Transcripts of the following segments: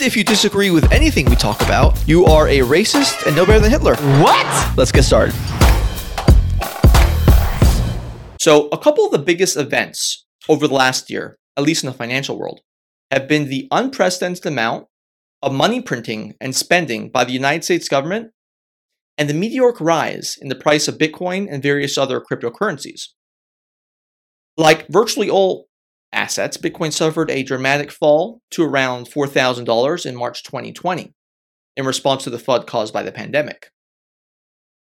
if you disagree with anything we talk about, you are a racist and no better than Hitler. What? Let's get started. So, a couple of the biggest events over the last year, at least in the financial world, have been the unprecedented amount of money printing and spending by the United States government and the meteoric rise in the price of Bitcoin and various other cryptocurrencies. Like virtually all assets, Bitcoin suffered a dramatic fall to around $4,000 in March 2020 in response to the FUD caused by the pandemic.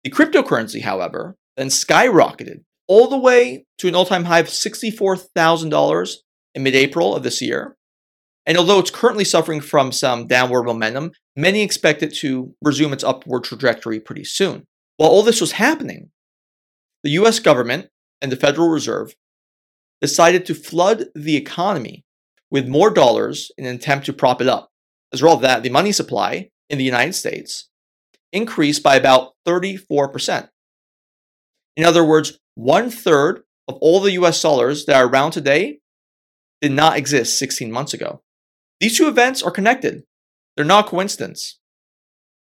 The cryptocurrency, however, then skyrocketed all the way to an all time high of $64,000 in mid April of this year. And although it's currently suffering from some downward momentum, many expect it to resume its upward trajectory pretty soon. While all this was happening, the US government and the Federal Reserve decided to flood the economy with more dollars in an attempt to prop it up. As a result of that, the money supply in the United States increased by about 34%. In other words, one third of all the US dollars that are around today did not exist 16 months ago. These two events are connected, they're not coincidence.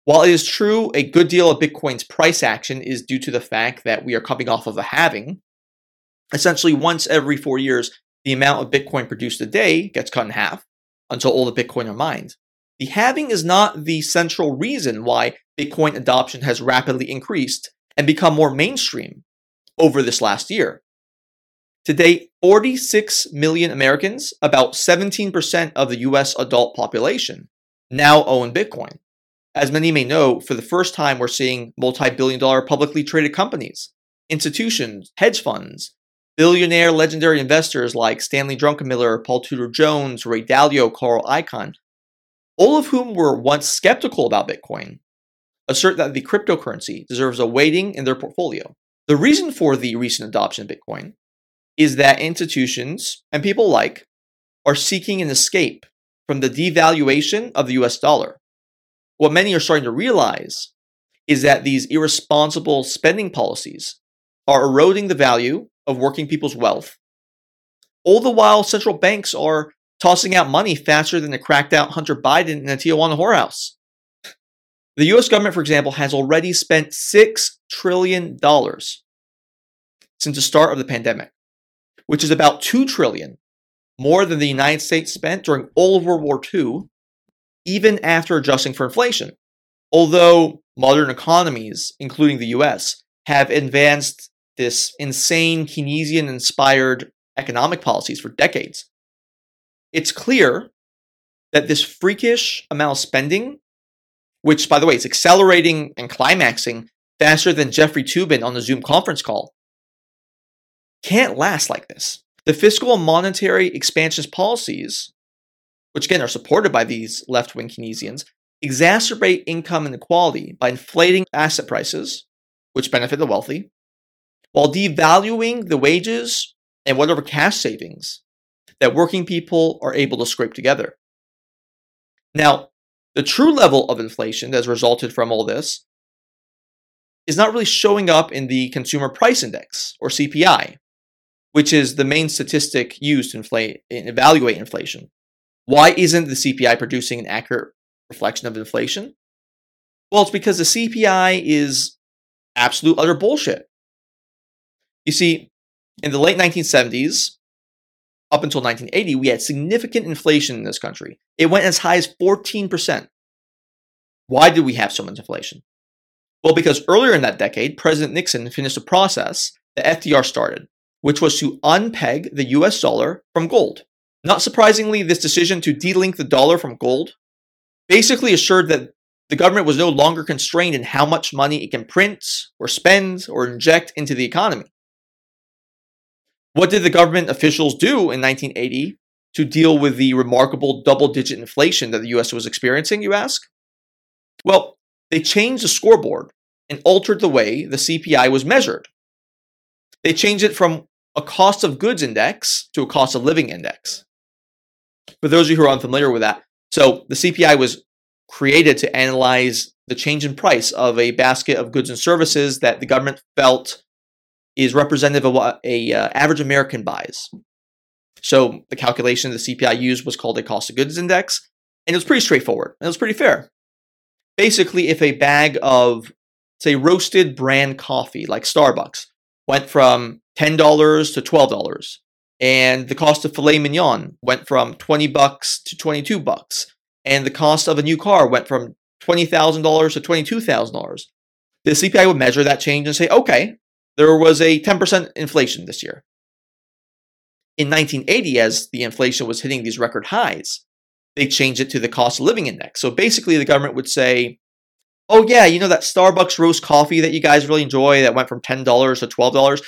While it is true a good deal of Bitcoin's price action is due to the fact that we are coming off of a halving, essentially once every four years, the amount of Bitcoin produced a day gets cut in half until all the Bitcoin are mined. The halving is not the central reason why Bitcoin adoption has rapidly increased and become more mainstream over this last year. Today, 46 million Americans, about 17% of the US adult population, now own Bitcoin. As many may know, for the first time, we're seeing multi billion dollar publicly traded companies, institutions, hedge funds, billionaire legendary investors like Stanley Druckenmiller, Paul Tudor Jones, Ray Dalio, Carl Icahn, all of whom were once skeptical about Bitcoin, assert that the cryptocurrency deserves a weighting in their portfolio. The reason for the recent adoption of Bitcoin is that institutions and people like are seeking an escape from the devaluation of the US dollar. What many are starting to realize is that these irresponsible spending policies are eroding the value of working people's wealth, all the while central banks are tossing out money faster than the cracked out Hunter Biden in a Tijuana whorehouse. The US government, for example, has already spent $6 trillion since the start of the pandemic, which is about 2 trillion more than the United States spent during all of World War II, even after adjusting for inflation. Although modern economies, including the US, have advanced this insane Keynesian inspired economic policies for decades, it's clear that this freakish amount of spending, which, by the way, is accelerating and climaxing faster than Jeffrey Toobin on the Zoom conference call, can't last like this. The fiscal and monetary expansionist policies, which again are supported by these left wing Keynesians, exacerbate income inequality by inflating asset prices, which benefit the wealthy, while devaluing the wages and whatever cash savings that working people are able to scrape together. Now, the true level of inflation that has resulted from all this is not really showing up in the Consumer Price Index, or CPI, which is the main statistic used to inflate, evaluate inflation. Why isn't the CPI producing an accurate reflection of inflation? Well, it's because the CPI is absolute utter bullshit. You see, in the late 1970s, up until 1980, we had significant inflation in this country. It went as high as 14%. Why did we have so much inflation? Well, because earlier in that decade, President Nixon finished a process that FDR started, which was to unpeg the US dollar from gold. Not surprisingly, this decision to delink the dollar from gold basically assured that the government was no longer constrained in how much money it can print or spend or inject into the economy. What did the government officials do in 1980 to deal with the remarkable double digit inflation that the US was experiencing, you ask? Well, they changed the scoreboard and altered the way the CPI was measured. They changed it from a cost of goods index to a cost of living index. For those of you who are unfamiliar with that, so the CPI was created to analyze the change in price of a basket of goods and services that the government felt is representative of what a uh, average American buys. So the calculation the CPI used was called a cost of goods index, and it was pretty straightforward. And it was pretty fair. Basically, if a bag of say roasted brand coffee like Starbucks went from $10 to $12 and the cost of filet mignon went from 20 bucks to 22 bucks and the cost of a new car went from $20,000 to $22,000 the CPI would measure that change and say okay there was a 10% inflation this year in 1980 as the inflation was hitting these record highs they changed it to the cost of living index so basically the government would say oh yeah, you know that Starbucks roast coffee that you guys really enjoy that went from ten dollars to twelve dollars.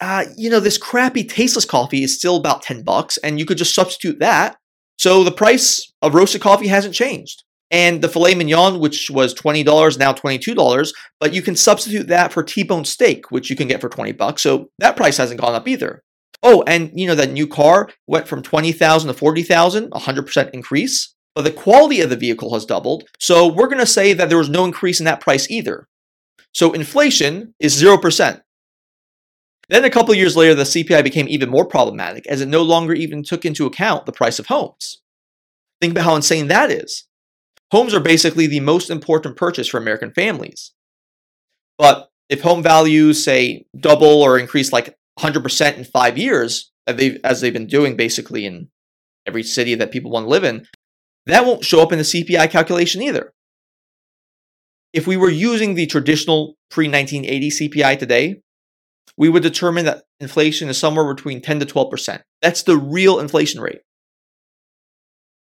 Uh, you know, this crappy tasteless coffee is still about 10 bucks, and you could just substitute that. So the price of roasted coffee hasn't changed. And the filet mignon, which was $20, now $22, but you can substitute that for T-bone steak, which you can get for 20 bucks. So that price hasn't gone up either. Oh, and you know that new car went from 20,000 to 40,000, a 100% increase but the quality of the vehicle has doubled. So we're going to say that there was no increase in that price either. So inflation is 0%. Then a couple years later, the CPI became even more problematic as it no longer even took into account the price of homes. Think about how insane that is. Homes are basically the most important purchase for American families. But if home values, say, double or increase like 100% in five years, as they've been doing basically in every city that people want to live in, that won't show up in the CPI calculation either. If we were using the traditional pre 1980 CPI today, we would determine that inflation is somewhere between 10 to 12%. That's the real inflation rate.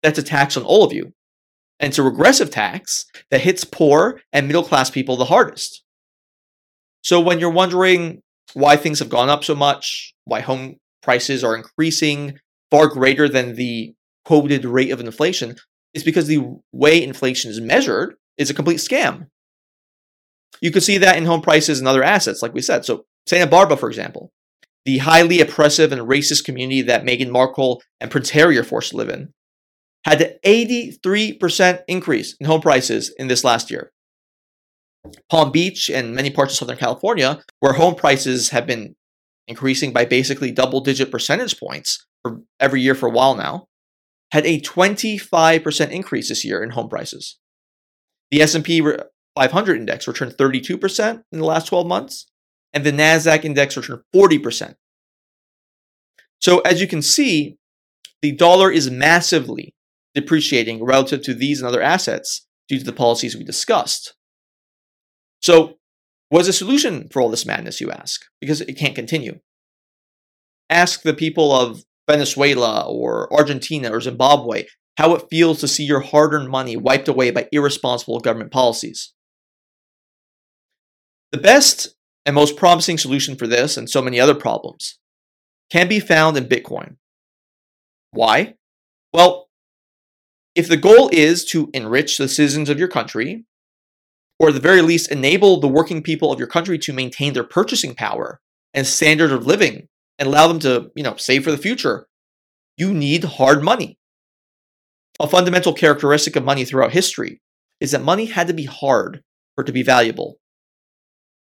That's a tax on all of you. And it's a regressive tax that hits poor and middle class people the hardest. So when you're wondering why things have gone up so much, why home prices are increasing far greater than the quoted rate of inflation it's because the way inflation is measured is a complete scam. You can see that in home prices and other assets, like we said. So, Santa Barbara, for example, the highly oppressive and racist community that Meghan Markle and Prince Harry are forced to live in, had an 83% increase in home prices in this last year. Palm Beach and many parts of Southern California, where home prices have been increasing by basically double digit percentage points for every year for a while now, had a 25% increase this year in home prices. The S&P 500 index returned 32% in the last 12 months, and the Nasdaq index returned 40%. So as you can see, the dollar is massively depreciating relative to these and other assets due to the policies we discussed. So, what's the solution for all this madness, you ask? Because it can't continue. Ask the people of Venezuela or Argentina or Zimbabwe, how it feels to see your hard earned money wiped away by irresponsible government policies. The best and most promising solution for this and so many other problems can be found in Bitcoin. Why? Well, if the goal is to enrich the citizens of your country, or at the very least enable the working people of your country to maintain their purchasing power and standard of living and allow them to, you know, save for the future, you need hard money. A fundamental characteristic of money throughout history is that money had to be hard for it to be valuable.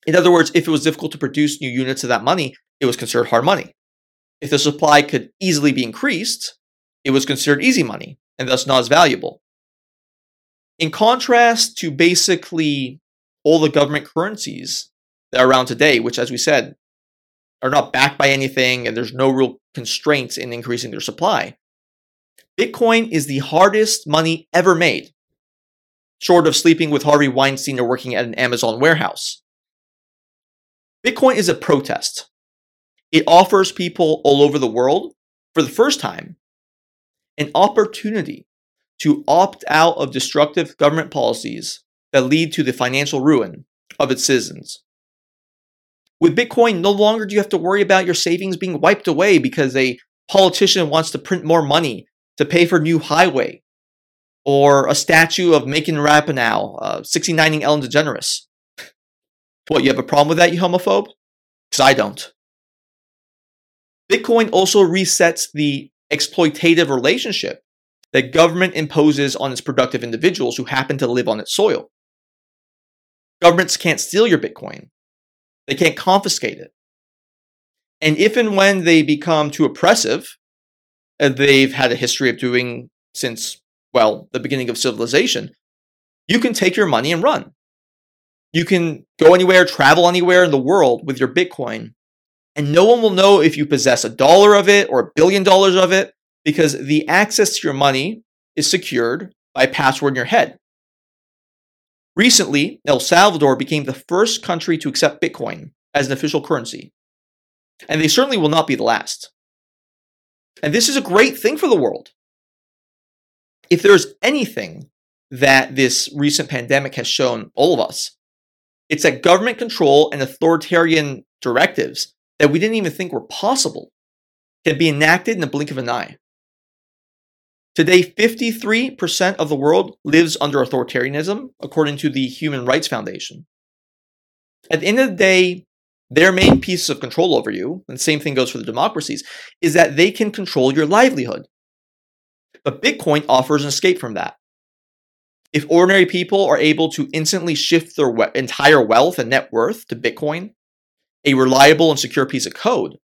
In other words, if it was difficult to produce new units of that money, it was considered hard money. If the supply could easily be increased, it was considered easy money and thus not as valuable. In contrast to basically all the government currencies that are around today, which, as we said, are not backed by anything and there's no real constraints in increasing their supply. Bitcoin is the hardest money ever made, short of sleeping with Harvey Weinstein or working at an Amazon warehouse. Bitcoin is a protest. It offers people all over the world, for the first time, an opportunity to opt out of destructive government policies that lead to the financial ruin of its citizens. With Bitcoin, no longer do you have to worry about your savings being wiped away because a politician wants to print more money to pay for new highway or a statue of Megan Rapinoe, uh, 69ing Ellen DeGeneres. What, you have a problem with that, you homophobe? Because I don't. Bitcoin also resets the exploitative relationship that government imposes on its productive individuals who happen to live on its soil. Governments can't steal your Bitcoin. They can't confiscate it. And if and when they become too oppressive, and they've had a history of doing since, well, the beginning of civilization, you can take your money and run. You can go anywhere, travel anywhere in the world with your Bitcoin, and no one will know if you possess a dollar of it or a billion dollars of it because the access to your money is secured by a password in your head. Recently, El Salvador became the first country to accept Bitcoin as an official currency. And they certainly will not be the last. And this is a great thing for the world. If there's anything that this recent pandemic has shown all of us, it's that government control and authoritarian directives that we didn't even think were possible can be enacted in the blink of an eye. Today, 53% of the world lives under authoritarianism, according to the Human Rights Foundation. At the end of the day, their main piece of control over you, and same thing goes for the democracies, is that they can control your livelihood. But Bitcoin offers an escape from that. If ordinary people are able to instantly shift their we- entire wealth and net worth to Bitcoin, a reliable and secure piece of code,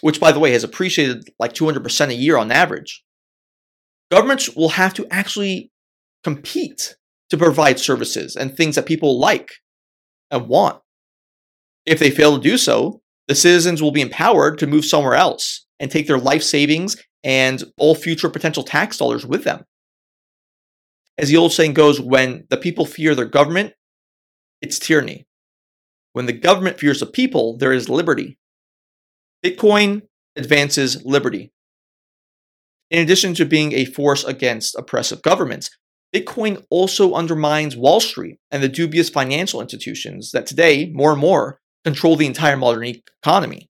which, by the way, has appreciated like 200% a year on average, governments will have to actually compete to provide services and things that people like and want. If they fail to do so, the citizens will be empowered to move somewhere else and take their life savings and all future potential tax dollars with them. As the old saying goes, when the people fear their government, it's tyranny. When the government fears the people, there is liberty. Bitcoin advances liberty. In addition to being a force against oppressive governments, Bitcoin also undermines Wall Street and the dubious financial institutions that today, more and more, control the entire modern economy.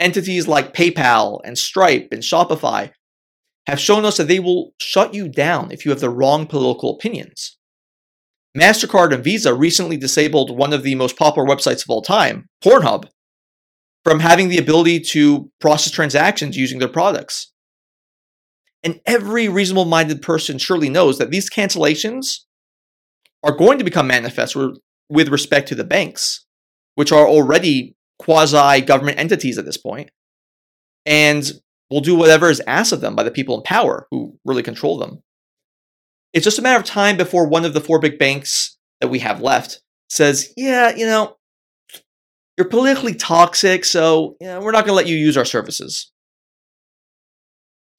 Entities like PayPal and Stripe and Shopify have shown us that they will shut you down if you have the wrong political opinions. MasterCard and Visa recently disabled one of the most popular websites of all time, Pornhub, from having the ability to process transactions using their products. And every reasonable minded person surely knows that these cancellations are going to become manifest with respect to the banks, which are already quasi government entities at this point, and will do whatever is asked of them by the people in power who really control them. It's just a matter of time before one of the four big banks that we have left says, yeah, you know, you're politically toxic, so you know, we're not going to let you use our services.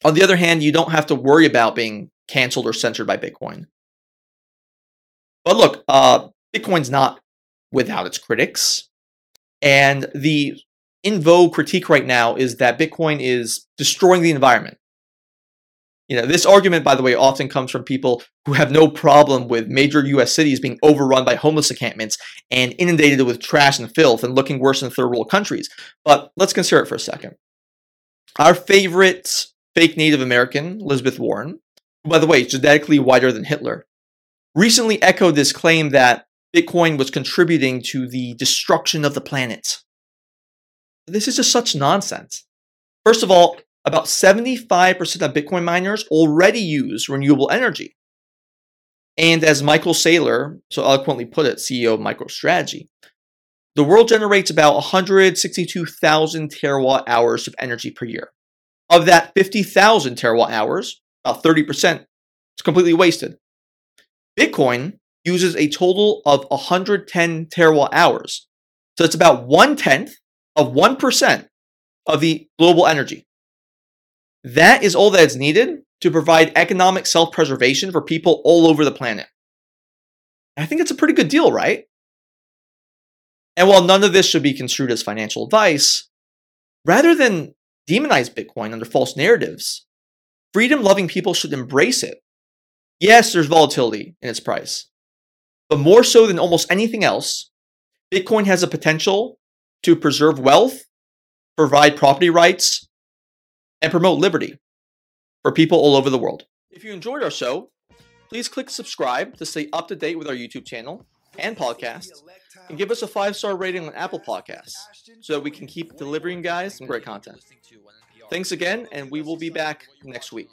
On the other hand, you don't have to worry about being canceled or censored by Bitcoin. But look, uh, Bitcoin's not without its critics. And the in vogue critique right now is that Bitcoin is destroying the environment. You know, this argument, by the way, often comes from people who have no problem with major US cities being overrun by homeless encampments and inundated with trash and filth and looking worse than third world countries. But let's consider it for a second. Our favorite fake Native American, Elizabeth Warren, who, by the way, genetically whiter than Hitler, recently echoed this claim that Bitcoin was contributing to the destruction of the planet. This is just such nonsense. First of all, about 75% of Bitcoin miners already use renewable energy. And as Michael Saylor so eloquently put it, CEO of MicroStrategy, the world generates about 162,000 terawatt hours of energy per year. Of that 50,000 terawatt hours, about 30% is completely wasted. Bitcoin uses a total of 110 terawatt hours. So it's about one tenth of 1% of the global energy. That is all that is needed to provide economic self preservation for people all over the planet. I think it's a pretty good deal, right? And while none of this should be construed as financial advice, rather than demonize Bitcoin under false narratives, freedom loving people should embrace it. Yes, there's volatility in its price, but more so than almost anything else, Bitcoin has a potential to preserve wealth, provide property rights, and promote liberty for people all over the world. If you enjoyed our show, please click subscribe to stay up to date with our YouTube channel and podcast, and give us a five star rating on Apple Podcasts so that we can keep delivering guys some great content. Thanks again, and we will be back next week.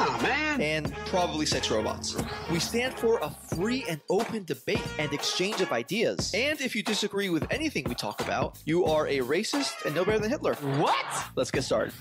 Oh, man. And probably sex robots. We stand for a free and open debate and exchange of ideas. And if you disagree with anything we talk about, you are a racist and no better than Hitler. What? Let's get started.